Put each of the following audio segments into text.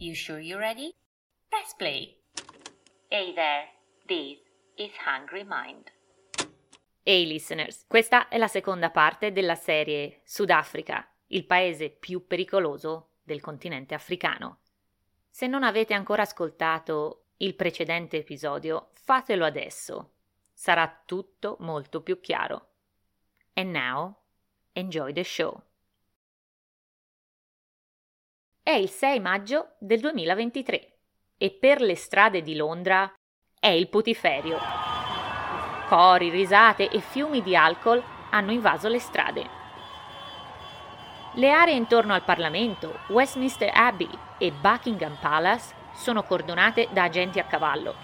You sure you're ready? Press play. Hey there, this is Hungry Mind. Ehi hey listeners, questa è la seconda parte della serie Sudafrica, il paese più pericoloso del continente africano. Se non avete ancora ascoltato il precedente episodio, fatelo adesso. Sarà tutto molto più chiaro. And now, enjoy the show. È il 6 maggio del 2023 e per le strade di Londra è il putiferio. Cori, risate e fiumi di alcol hanno invaso le strade. Le aree intorno al Parlamento, Westminster Abbey e Buckingham Palace sono cordonate da agenti a cavallo.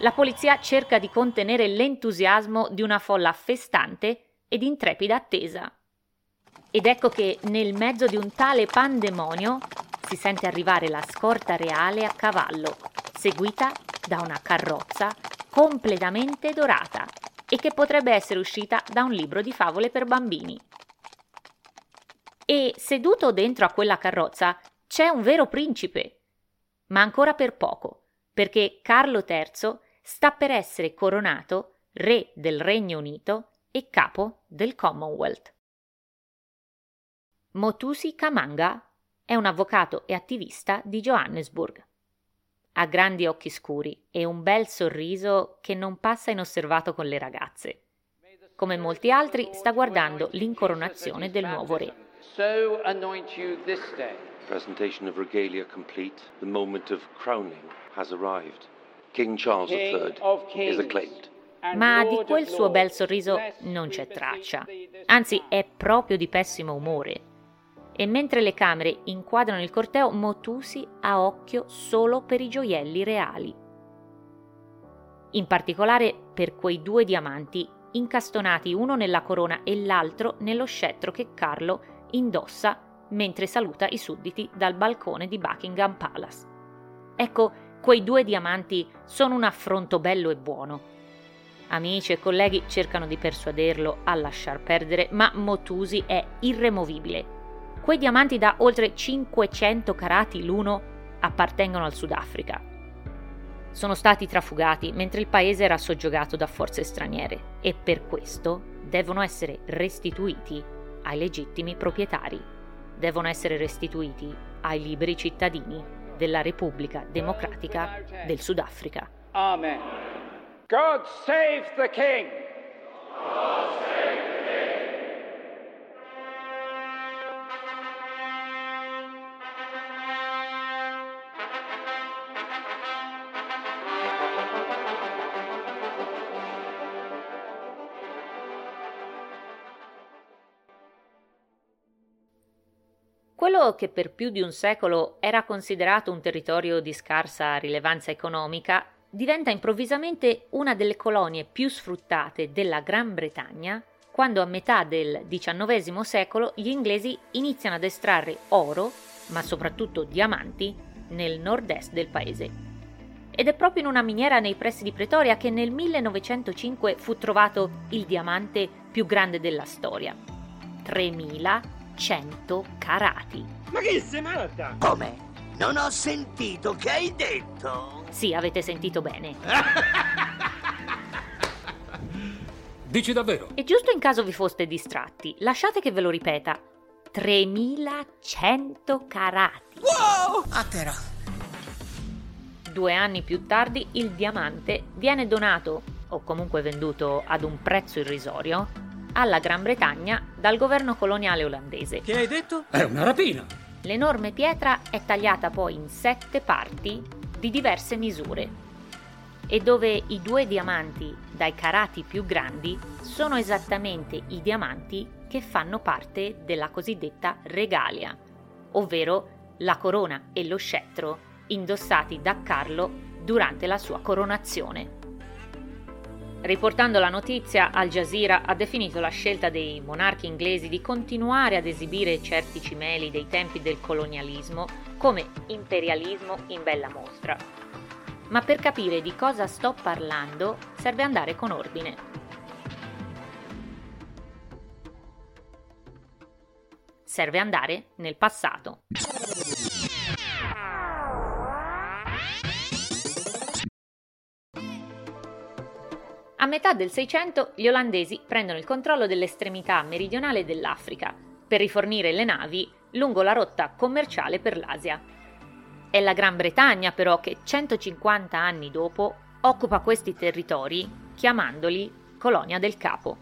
La polizia cerca di contenere l'entusiasmo di una folla festante ed intrepida attesa. Ed ecco che nel mezzo di un tale pandemonio si sente arrivare la scorta reale a cavallo, seguita da una carrozza completamente dorata e che potrebbe essere uscita da un libro di favole per bambini. E seduto dentro a quella carrozza c'è un vero principe, ma ancora per poco, perché Carlo III sta per essere coronato re del Regno Unito e capo del Commonwealth. Motusi Kamanga è un avvocato e attivista di Johannesburg. Ha grandi occhi scuri e un bel sorriso che non passa inosservato con le ragazze. Come molti altri, sta guardando l'incoronazione del nuovo re. So anoint you this day. Presentation of regalia complete. The moment of crowning has arrived. King Charles III is acclaimed. Ma di quel suo bel sorriso non c'è traccia. Anzi, è proprio di pessimo umore e mentre le camere inquadrano il corteo, Motusi ha occhio solo per i gioielli reali. In particolare per quei due diamanti incastonati uno nella corona e l'altro nello scettro che Carlo indossa mentre saluta i sudditi dal balcone di Buckingham Palace. Ecco, quei due diamanti sono un affronto bello e buono. Amici e colleghi cercano di persuaderlo a lasciar perdere, ma Motusi è irremovibile Quei diamanti da oltre 500 carati l'uno appartengono al Sudafrica. Sono stati trafugati mentre il paese era soggiogato da forze straniere e per questo devono essere restituiti ai legittimi proprietari. Devono essere restituiti ai liberi cittadini della Repubblica Democratica del Sudafrica. Amen. God save the King! Quello che per più di un secolo era considerato un territorio di scarsa rilevanza economica diventa improvvisamente una delle colonie più sfruttate della Gran Bretagna quando a metà del XIX secolo gli inglesi iniziano ad estrarre oro, ma soprattutto diamanti, nel nord-est del paese. Ed è proprio in una miniera nei pressi di Pretoria che nel 1905 fu trovato il diamante più grande della storia. 3000 100 carati. Ma che sei matta? Come? Non ho sentito che hai detto. Sì, avete sentito bene. Dici davvero? E giusto in caso vi foste distratti, lasciate che ve lo ripeta. 3100 carati. Wow! A terra. Due anni più tardi il diamante viene donato, o comunque venduto ad un prezzo irrisorio, alla Gran Bretagna dal governo coloniale olandese. Che hai detto? È una rapina! L'enorme pietra è tagliata poi in sette parti di diverse misure e dove i due diamanti dai carati più grandi sono esattamente i diamanti che fanno parte della cosiddetta regalia, ovvero la corona e lo scettro indossati da Carlo durante la sua coronazione. Riportando la notizia, Al Jazeera ha definito la scelta dei monarchi inglesi di continuare ad esibire certi cimeli dei tempi del colonialismo come imperialismo in bella mostra. Ma per capire di cosa sto parlando serve andare con ordine. Serve andare nel passato. A metà del 600 gli olandesi prendono il controllo dell'estremità meridionale dell'Africa per rifornire le navi lungo la rotta commerciale per l'Asia. È la Gran Bretagna però che 150 anni dopo occupa questi territori chiamandoli Colonia del Capo.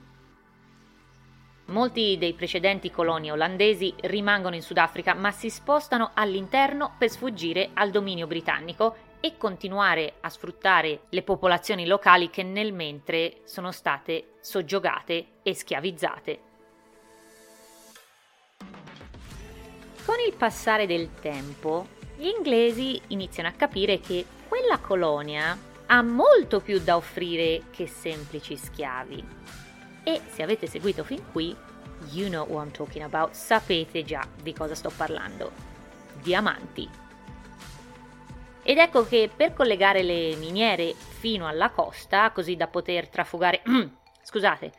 Molti dei precedenti coloni olandesi rimangono in Sudafrica ma si spostano all'interno per sfuggire al dominio britannico e continuare a sfruttare le popolazioni locali che nel mentre sono state soggiogate e schiavizzate. Con il passare del tempo, gli inglesi iniziano a capire che quella colonia ha molto più da offrire che semplici schiavi. E se avete seguito fin qui, you know what I'm talking about, sapete già di cosa sto parlando. Diamanti. Ed ecco che per collegare le miniere fino alla costa, così da poter trafugare... Scusate,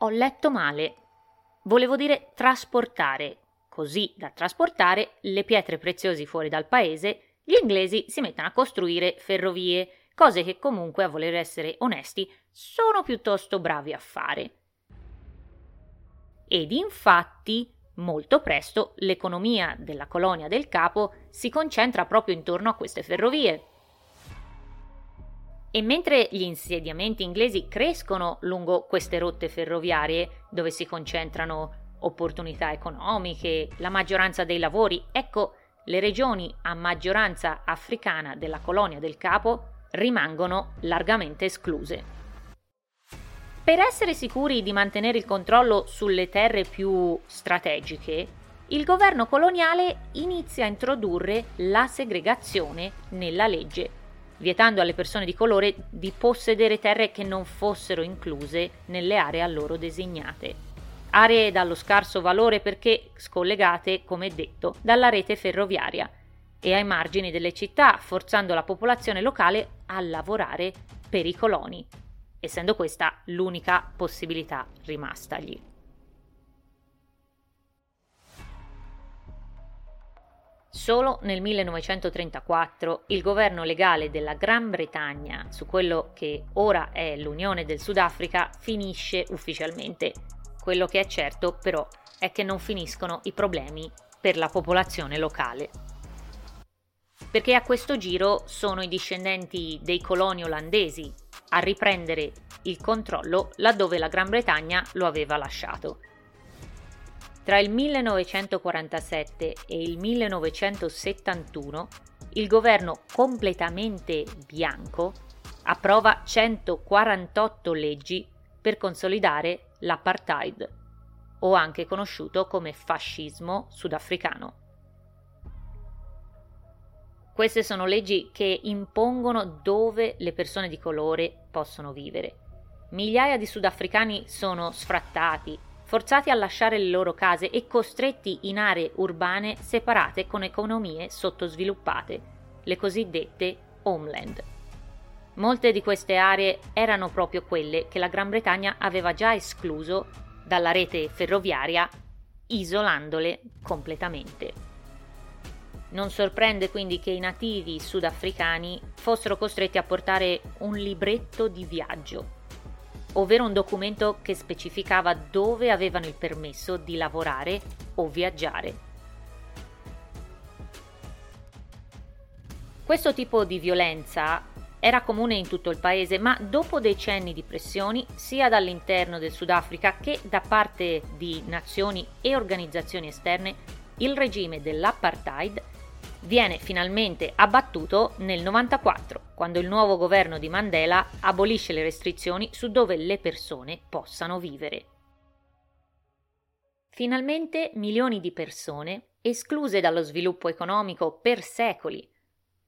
ho letto male. Volevo dire trasportare, così da trasportare le pietre preziose fuori dal paese, gli inglesi si mettono a costruire ferrovie, cose che comunque, a voler essere onesti, sono piuttosto bravi a fare. Ed infatti Molto presto l'economia della colonia del capo si concentra proprio intorno a queste ferrovie. E mentre gli insediamenti inglesi crescono lungo queste rotte ferroviarie, dove si concentrano opportunità economiche, la maggioranza dei lavori, ecco, le regioni a maggioranza africana della colonia del capo rimangono largamente escluse. Per essere sicuri di mantenere il controllo sulle terre più strategiche, il governo coloniale inizia a introdurre la segregazione nella legge, vietando alle persone di colore di possedere terre che non fossero incluse nelle aree a loro designate. Aree dallo scarso valore perché scollegate, come detto, dalla rete ferroviaria e ai margini delle città, forzando la popolazione locale a lavorare per i coloni essendo questa l'unica possibilità rimastagli. Solo nel 1934 il governo legale della Gran Bretagna su quello che ora è l'Unione del Sudafrica finisce ufficialmente. Quello che è certo però è che non finiscono i problemi per la popolazione locale. Perché a questo giro sono i discendenti dei coloni olandesi a riprendere il controllo laddove la Gran Bretagna lo aveva lasciato. Tra il 1947 e il 1971 il governo completamente bianco approva 148 leggi per consolidare l'apartheid, o anche conosciuto come fascismo sudafricano. Queste sono leggi che impongono dove le persone di colore possono vivere. Migliaia di sudafricani sono sfrattati, forzati a lasciare le loro case e costretti in aree urbane separate con economie sottosviluppate, le cosiddette homeland. Molte di queste aree erano proprio quelle che la Gran Bretagna aveva già escluso dalla rete ferroviaria, isolandole completamente. Non sorprende quindi che i nativi sudafricani fossero costretti a portare un libretto di viaggio, ovvero un documento che specificava dove avevano il permesso di lavorare o viaggiare. Questo tipo di violenza era comune in tutto il paese, ma dopo decenni di pressioni, sia dall'interno del Sudafrica che da parte di nazioni e organizzazioni esterne, il regime dell'apartheid viene finalmente abbattuto nel 94, quando il nuovo governo di Mandela abolisce le restrizioni su dove le persone possano vivere. Finalmente milioni di persone escluse dallo sviluppo economico per secoli,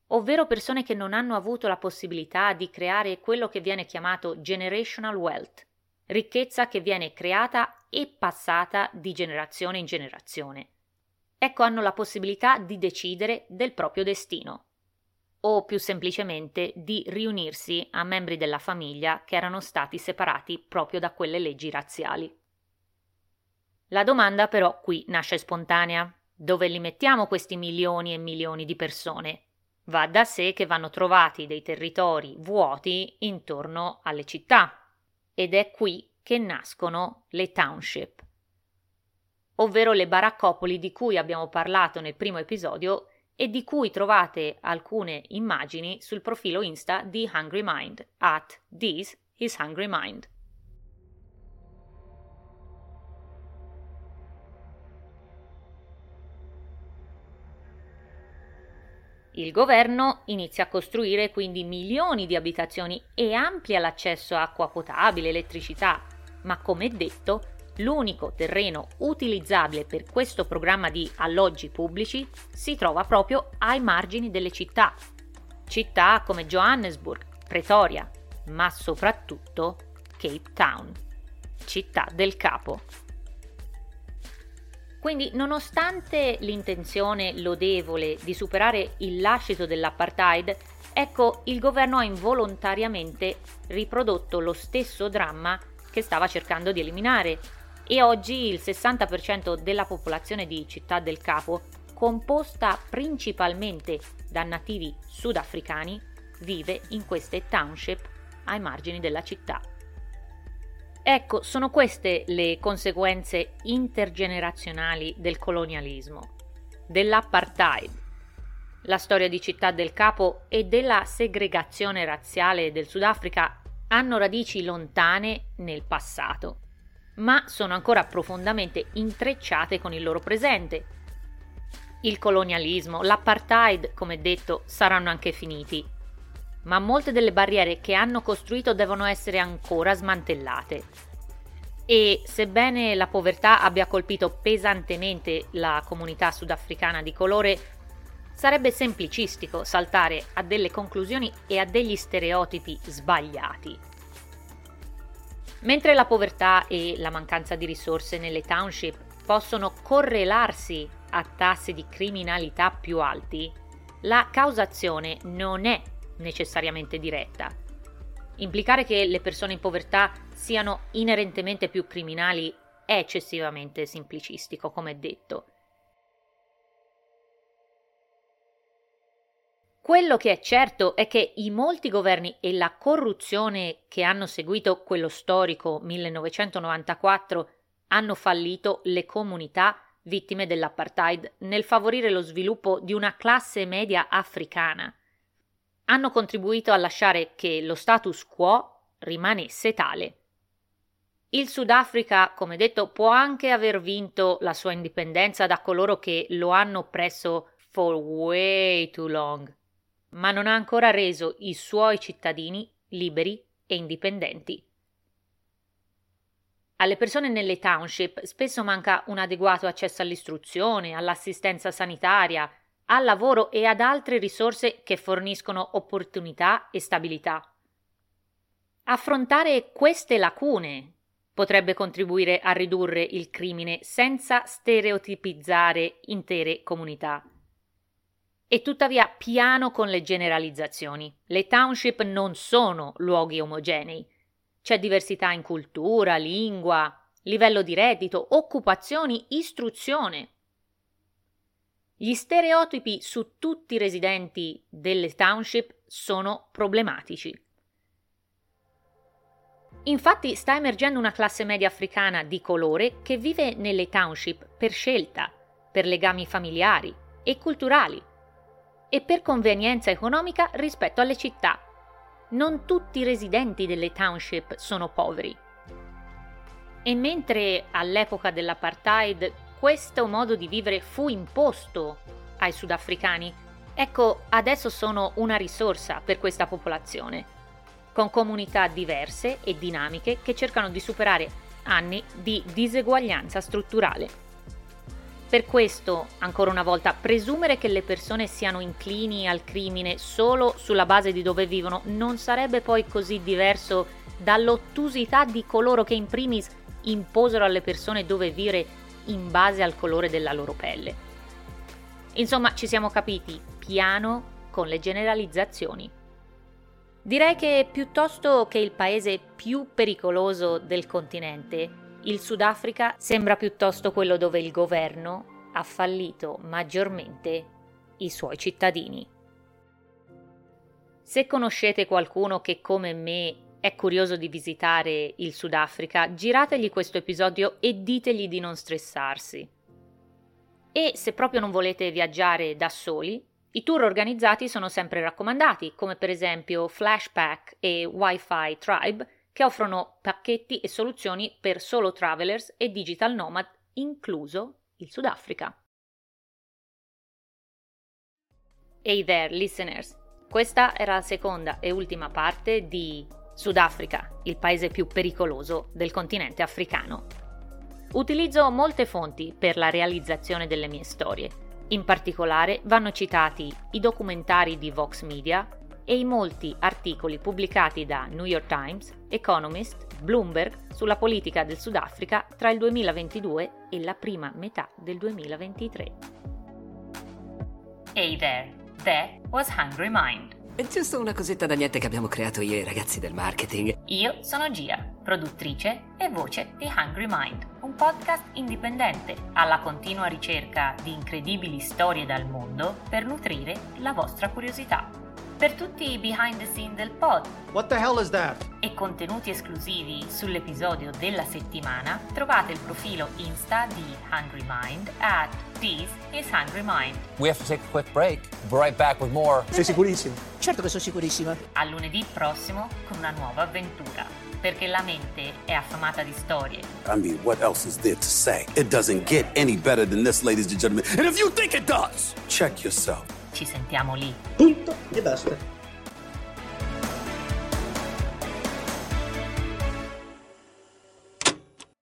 ovvero persone che non hanno avuto la possibilità di creare quello che viene chiamato generational wealth, ricchezza che viene creata e passata di generazione in generazione ecco hanno la possibilità di decidere del proprio destino o più semplicemente di riunirsi a membri della famiglia che erano stati separati proprio da quelle leggi razziali. La domanda però qui nasce spontanea. Dove li mettiamo questi milioni e milioni di persone? Va da sé che vanno trovati dei territori vuoti intorno alle città, ed è qui che nascono le township, ovvero le baraccopoli di cui abbiamo parlato nel primo episodio e di cui trovate alcune immagini sul profilo Insta di Hungry Mind at This is Hungry Mind. Il governo inizia a costruire quindi milioni di abitazioni e amplia l'accesso a acqua potabile, elettricità, ma come detto, l'unico terreno utilizzabile per questo programma di alloggi pubblici si trova proprio ai margini delle città. Città come Johannesburg, Pretoria, ma soprattutto Cape Town, città del capo. Quindi, nonostante l'intenzione lodevole di superare il lascito dell'apartheid, ecco, il governo ha involontariamente riprodotto lo stesso dramma che stava cercando di eliminare e oggi il 60% della popolazione di Città del Capo, composta principalmente da nativi sudafricani, vive in queste township ai margini della città. Ecco, sono queste le conseguenze intergenerazionali del colonialismo, dell'apartheid, la storia di Città del Capo e della segregazione razziale del Sudafrica hanno radici lontane nel passato, ma sono ancora profondamente intrecciate con il loro presente. Il colonialismo, l'apartheid, come detto, saranno anche finiti ma molte delle barriere che hanno costruito devono essere ancora smantellate. E sebbene la povertà abbia colpito pesantemente la comunità sudafricana di colore, sarebbe semplicistico saltare a delle conclusioni e a degli stereotipi sbagliati. Mentre la povertà e la mancanza di risorse nelle township possono correlarsi a tassi di criminalità più alti, la causazione non è necessariamente diretta. Implicare che le persone in povertà siano inerentemente più criminali è eccessivamente semplicistico, come detto. Quello che è certo è che i molti governi e la corruzione che hanno seguito quello storico 1994 hanno fallito le comunità vittime dell'apartheid nel favorire lo sviluppo di una classe media africana hanno contribuito a lasciare che lo status quo rimanesse tale. Il Sudafrica, come detto, può anche aver vinto la sua indipendenza da coloro che lo hanno oppresso for way too long, ma non ha ancora reso i suoi cittadini liberi e indipendenti. Alle persone nelle township spesso manca un adeguato accesso all'istruzione, all'assistenza sanitaria, al lavoro e ad altre risorse che forniscono opportunità e stabilità. Affrontare queste lacune potrebbe contribuire a ridurre il crimine senza stereotipizzare intere comunità. E tuttavia piano con le generalizzazioni. Le township non sono luoghi omogenei. C'è diversità in cultura, lingua, livello di reddito, occupazioni, istruzione. Gli stereotipi su tutti i residenti delle township sono problematici. Infatti sta emergendo una classe media africana di colore che vive nelle township per scelta, per legami familiari e culturali e per convenienza economica rispetto alle città. Non tutti i residenti delle township sono poveri. E mentre all'epoca dell'apartheid questo modo di vivere fu imposto ai sudafricani, ecco, adesso sono una risorsa per questa popolazione, con comunità diverse e dinamiche che cercano di superare anni di diseguaglianza strutturale. Per questo, ancora una volta, presumere che le persone siano inclini al crimine solo sulla base di dove vivono non sarebbe poi così diverso dall'ottusità di coloro che in primis imposero alle persone dove vivere in base al colore della loro pelle. Insomma, ci siamo capiti piano con le generalizzazioni. Direi che piuttosto che il paese più pericoloso del continente, il Sudafrica sembra piuttosto quello dove il governo ha fallito maggiormente i suoi cittadini. Se conoscete qualcuno che come me è curioso di visitare il Sudafrica, girategli questo episodio e ditegli di non stressarsi. E se proprio non volete viaggiare da soli, i tour organizzati sono sempre raccomandati, come per esempio Flashpack e Wi-Fi Tribe, che offrono pacchetti e soluzioni per solo travelers e digital nomad, incluso il Sudafrica. Hey there, listeners! Questa era la seconda e ultima parte di Sudafrica, il paese più pericoloso del continente africano. Utilizzo molte fonti per la realizzazione delle mie storie. In particolare vanno citati i documentari di Vox Media e i molti articoli pubblicati da New York Times, Economist, Bloomberg sulla politica del Sudafrica tra il 2022 e la prima metà del 2023. Hey there, that was Hungry Mind. È giusto una cosetta da niente che abbiamo creato io e i ragazzi del marketing. Io sono Gia, produttrice e voce di Hungry Mind, un podcast indipendente alla continua ricerca di incredibili storie dal mondo per nutrire la vostra curiosità. Per tutti i behind the scene del pod What the hell is that? e contenuti esclusivi sull'episodio della settimana, trovate il profilo Insta di Hungry Mind at This is Hungry Mind. We have to take a quick break. We'll be right back with more. Sei sicurissimo? Certo che sono sicurissima. A lunedì prossimo con una nuova avventura. Perché la mente è affamata di storie. I mean, what else is there to say? It doesn't get any better than this, ladies and gentlemen. And if you think it does, check yourself. Ci sentiamo lì. Punto e basta.